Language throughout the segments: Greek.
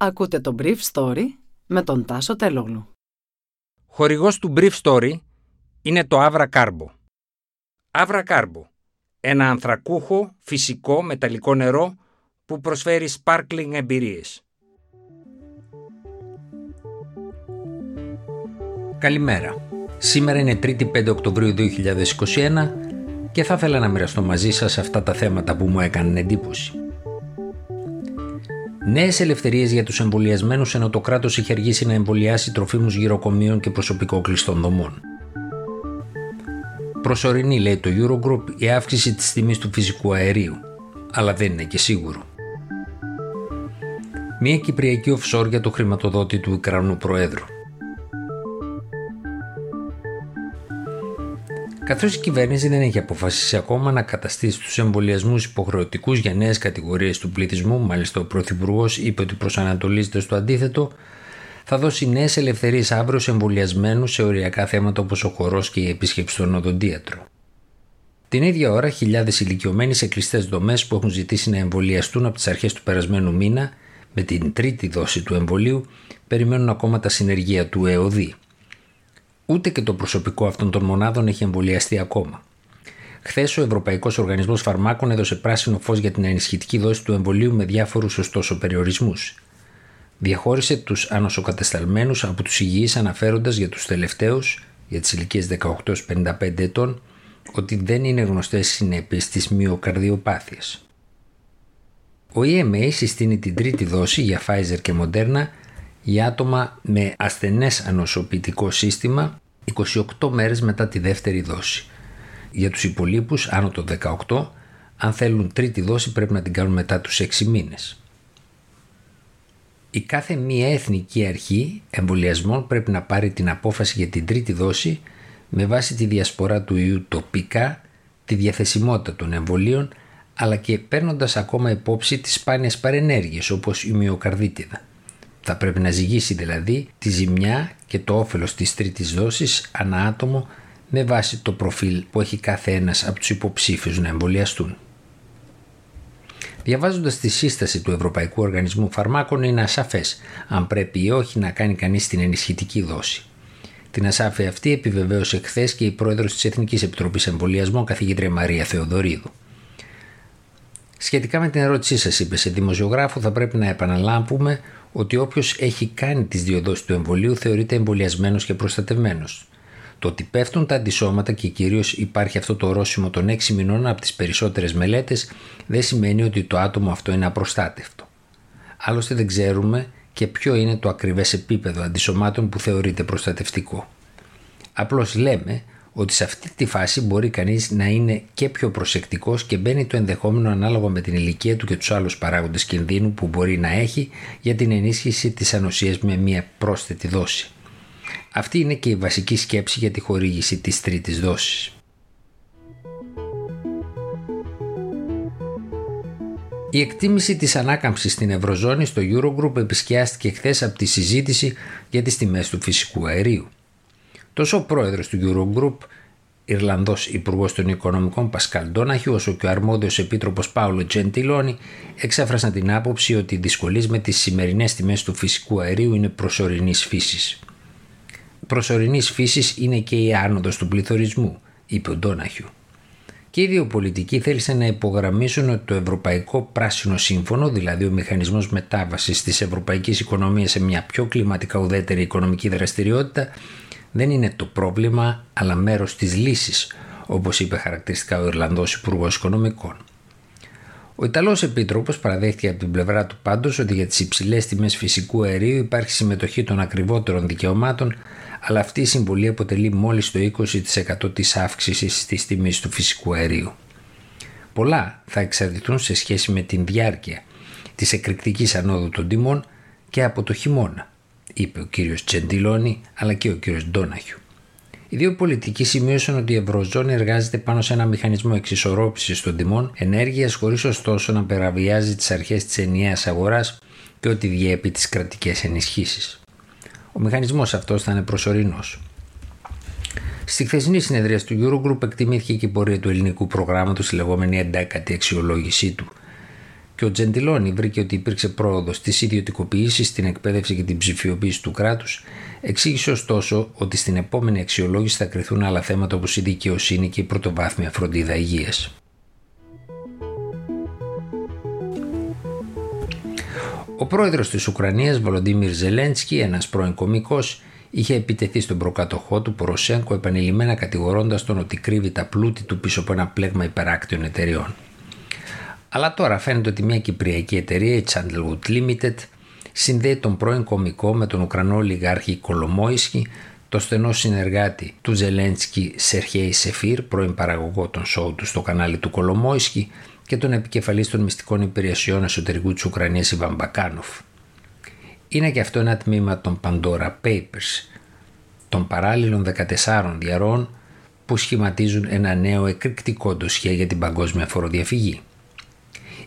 Ακούτε το Brief Story με τον Τάσο Τελόγλου. Χορηγός του Brief Story είναι το Avra Carbo. Avra Carbo, ένα ανθρακούχο, φυσικό, μεταλλικό νερό που προσφέρει sparkling εμπειρίες. Καλημέρα. Σήμερα είναι 3η 5 Οκτωβρίου 2021 και θα ήθελα να μοιραστώ μαζί σας αυτά τα θέματα που μου έκαναν εντύπωση. Νέες ελευθερίες για τους εμβολιασμένους ενώ το κράτος είχε αργήσει να εμβολιάσει τροφίμους γυροκομείων και προσωπικό κλειστών δομών. Προσωρινή, λέει το Eurogroup, η αύξηση της τιμής του φυσικού αερίου, αλλά δεν είναι και σίγουρο. Μια κυπριακή offshore για το χρηματοδότη του Ουκρανού Προέδρου. Καθώς η κυβέρνηση δεν έχει αποφασίσει ακόμα να καταστήσει τους εμβολιασμούς υποχρεωτικούς για νέες κατηγορίες του πληθυσμού, μάλιστα ο Πρωθυπουργός είπε ότι προσανατολίζεται στο αντίθετο, θα δώσει νέες ελευθερίες αύριο σε εμβολιασμένους σε οριακά θέματα όπως ο χορός και η επίσκεψη στον οδοντίατρο. Την ίδια ώρα, χιλιάδες ηλικιωμένοι σε κλειστές δομές που έχουν ζητήσει να εμβολιαστούν από τις αρχές του περασμένου μήνα με την τρίτη δόση του εμβολίου περιμένουν ακόμα τα συνεργεία του ΕΟΔΗ. Ούτε και το προσωπικό αυτών των μονάδων έχει εμβολιαστεί ακόμα. Χθες ο Ευρωπαϊκός Οργανισμός Φαρμάκων έδωσε πράσινο φως για την ενισχυτική δόση του εμβολίου με διάφορους ωστόσο περιορισμούς. Διαχώρισε τους ανοσοκατεσταλμένους από τους υγιείς αναφέροντας για τους τελευταίους, για τις ηλικίες 18-55 ετών, ότι δεν είναι γνωστές συνέπειες της μυοκαρδιοπάθειας. Ο EMA συστήνει την τρίτη δόση για Pfizer και Moderna για άτομα με ασθενές ανοσοποιητικό σύστημα 28 μέρες μετά τη δεύτερη δόση. Για τους υπολείπους άνω των 18, αν θέλουν τρίτη δόση πρέπει να την κάνουν μετά τους 6 μήνες. Η κάθε μία εθνική αρχή εμβολιασμών πρέπει να πάρει την απόφαση για την τρίτη δόση με βάση τη διασπορά του ιού τοπικά, τη διαθεσιμότητα των εμβολίων αλλά και παίρνοντας ακόμα υπόψη τις σπάνιες παρενέργειες όπως η μυοκαρδίτιδα. Θα πρέπει να ζυγίσει δηλαδή τη ζημιά και το όφελος της τρίτης δόσης ανά άτομο με βάση το προφίλ που έχει κάθε ένας από τους υποψήφιους να εμβολιαστούν. Διαβάζοντας τη σύσταση του Ευρωπαϊκού Οργανισμού Φαρμάκων είναι ασαφές αν πρέπει ή όχι να κάνει κανείς την ενισχυτική δόση. Την ασάφεια αυτή επιβεβαίωσε χθες και η πρόεδρος της Εθνικής Επιτροπής Εμβολιασμών καθηγήτρια Μαρία Θεοδωρίδου. Σχετικά με την ερώτησή σας, είπε σε δημοσιογράφο, θα πρέπει να επαναλάβουμε ότι όποιος έχει κάνει τις δύο δόσεις του εμβολίου θεωρείται εμβολιασμένος και προστατευμένος. Το ότι πέφτουν τα αντισώματα και κυρίως υπάρχει αυτό το ορόσημο των 6 μηνών από τις περισσότερες μελέτες δεν σημαίνει ότι το άτομο αυτό είναι απροστάτευτο. Άλλωστε δεν ξέρουμε και ποιο είναι το ακριβές επίπεδο αντισωμάτων που θεωρείται προστατευτικό. Απλώς λέμε ότι σε αυτή τη φάση μπορεί κανείς να είναι και πιο προσεκτικός και μπαίνει το ενδεχόμενο ανάλογα με την ηλικία του και τους άλλους παράγοντες κινδύνου που μπορεί να έχει για την ενίσχυση της ανοσίας με μια πρόσθετη δόση. Αυτή είναι και η βασική σκέψη για τη χορήγηση της τρίτης δόσης. Η εκτίμηση της ανάκαμψης στην Ευρωζώνη στο Eurogroup επισκιάστηκε χθες από τη συζήτηση για τις τιμές του φυσικού αερίου. Τόσο ο πρόεδρος του Eurogroup, Ιρλανδός Υπουργός των Οικονομικών Πασκάλ Ντόναχιου, όσο και ο αρμόδιος επίτροπος Πάολο Τζεντιλόνι, εξέφρασαν την άποψη ότι οι δυσκολίες με τις σημερινές τιμές του φυσικού αερίου είναι προσωρινής φύσης. Προσωρινής φύσης είναι και η άνοδος του πληθωρισμού, είπε ο Ντόναχιου. Και οι δύο πολιτικοί θέλησαν να υπογραμμίσουν ότι το Ευρωπαϊκό Πράσινο Σύμφωνο, δηλαδή ο μηχανισμός μετάβασης της ευρωπαϊκής οικονομίας σε μια πιο κλιματικά ουδέτερη οικονομική δραστηριότητα, δεν είναι το πρόβλημα αλλά μέρος της λύσης, όπως είπε χαρακτηριστικά ο Ιρλανδός Υπουργός Οικονομικών. Ο Ιταλός Επίτροπος παραδέχτηκε από την πλευρά του πάντως ότι για τις υψηλές τιμές φυσικού αερίου υπάρχει συμμετοχή των ακριβότερων δικαιωμάτων, αλλά αυτή η συμβολή αποτελεί μόλις το 20% της αύξησης της τιμής του φυσικού αερίου. Πολλά θα εξαρτηθούν σε σχέση με την διάρκεια της εκρηκτικής ανόδου των τιμών και από το χειμώνα είπε ο κύριος Τσεντιλόνι αλλά και ο κύριος Ντόναχιου. Οι δύο πολιτικοί σημείωσαν ότι η Ευρωζώνη εργάζεται πάνω σε ένα μηχανισμό εξισορρόπησης των τιμών ενέργειας, χωρίς ωστόσο να περαβιάζει τις αρχές της ενιαίας αγοράς και ότι διέπει τις κρατικές ενισχύσεις. Ο μηχανισμός αυτός θα είναι προσωρινός. Στη χθεσινή συνεδρία του Eurogroup εκτιμήθηκε και η πορεία του ελληνικού προγράμματος, η λεγόμενη 11η αξιολόγησή του. Και ο Τζεντιλόνι βρήκε ότι υπήρξε πρόοδος στι ιδιωτικοποιήσει, στην εκπαίδευση και την ψηφιοποίηση του κράτους, εξήγησε ωστόσο ότι στην επόμενη αξιολόγηση θα κρυθούν άλλα θέματα όπως η δικαιοσύνη και η πρωτοβάθμια φροντίδα υγείας. Ο πρόεδρος της Ουκρανίας, Βολοντίμιρ Ζελένσκι, ένας πρώην κωμικό, είχε επιτεθεί στον προκατοχό του Ποροσέγκο επανειλημμένα κατηγορώντας τον ότι κρύβει τα πλούτη του πίσω από ένα πλέγμα υπεράκτιων εταιριών. Αλλά τώρα φαίνεται ότι μια κυπριακή εταιρεία, η Chandlewood Limited, συνδέει τον πρώην κομικό με τον Ουκρανό λιγάρχη Κολομόισκι, το στενό συνεργάτη του Ζελένσκι Σερχέη Σεφίρ, πρώην παραγωγό των σόου του στο κανάλι του Κολομόισκι και τον επικεφαλής των μυστικών υπηρεσιών εσωτερικού της Ουκρανίας Ιβαν Μπακάνοφ. Είναι και αυτό ένα τμήμα των Pandora Papers, των παράλληλων 14 διαρών που σχηματίζουν ένα νέο εκρηκτικό ντοσιέ για την παγκόσμια φοροδιαφυγή.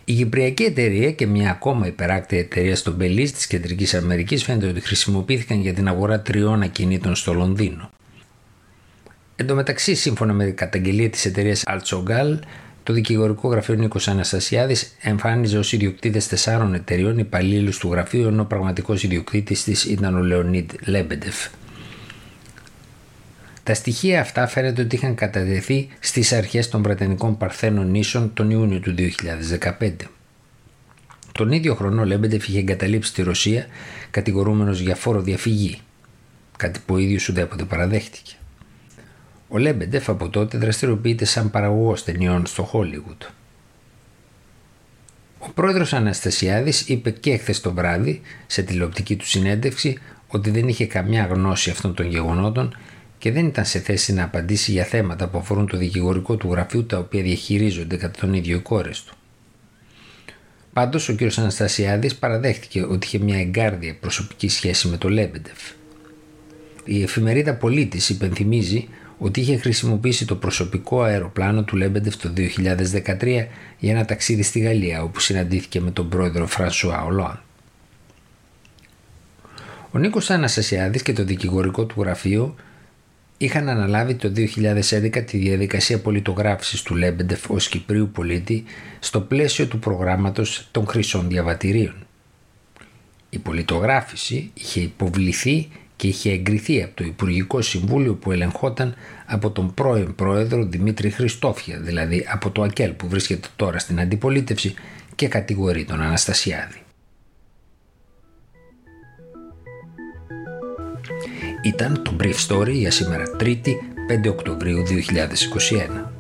Η Κυπριακή εταιρεία και μια ακόμα υπεράκτη εταιρεία στο Μπελί της Κεντρικής Αμερικής φαίνεται ότι χρησιμοποιήθηκαν για την αγορά τριών ακινήτων στο Λονδίνο. Εν τω μεταξύ, σύμφωνα με την καταγγελία της εταιρείας Altsongal, το δικηγορικό γραφείο Νίκος Αναστασιάδης εμφάνιζε ως ιδιοκτήτες τεσσάρων εταιρειών υπαλλήλους του γραφείου, ενώ ο πραγματικός ιδιοκτήτης της ήταν ο Λεωνίδ Λέμπεντεφ. Τα στοιχεία αυτά φαίνεται ότι είχαν κατατεθεί στις αρχές των Βρετανικών Παρθένων νήσων τον Ιούνιο του 2015. Τον ίδιο χρόνο ο Λέμπεντεφ είχε εγκαταλείψει τη Ρωσία κατηγορούμενος για φοροδιαφυγή, κάτι που ο ίδιος ουδέποτε παραδέχτηκε. Ο Λέμπεντεφ από τότε δραστηριοποιείται σαν παραγωγός ταινιών στο Χόλιγουντ. Ο πρόεδρος Αναστασιάδης είπε και χθες το βράδυ σε τηλεοπτική του συνέντευξη ότι δεν είχε καμιά γνώση αυτών των γεγονότων και δεν ήταν σε θέση να απαντήσει για θέματα που αφορούν το δικηγορικό του γραφείου τα οποία διαχειρίζονται κατά τον ίδιο οι κόρες του. Πάντως ο κ. Αναστασιάδης παραδέχτηκε ότι είχε μια εγκάρδια προσωπική σχέση με το Λέμπεντεφ. Η εφημερίδα Πολίτης υπενθυμίζει ότι είχε χρησιμοποιήσει το προσωπικό αεροπλάνο του Λέμπεντεφ το 2013 για ένα ταξίδι στη Γαλλία όπου συναντήθηκε με τον πρόεδρο Φρανσουά Ολάντ. Ο Νίκος Αναστασιάδης και το δικηγορικό του γραφείο είχαν αναλάβει το 2011 τη διαδικασία πολιτογράφησης του Λέμπεντεφ ως Κυπρίου πολίτη στο πλαίσιο του προγράμματος των χρυσών διαβατηρίων. Η πολιτογράφηση είχε υποβληθεί και είχε εγκριθεί από το Υπουργικό Συμβούλιο που ελεγχόταν από τον πρώην πρόεδρο Δημήτρη Χριστόφια, δηλαδή από το ΑΚΕΛ που βρίσκεται τώρα στην αντιπολίτευση και κατηγορεί τον Αναστασιάδη. Ήταν το Brief Story για σήμερα 3η 5 Οκτωβρίου 2021.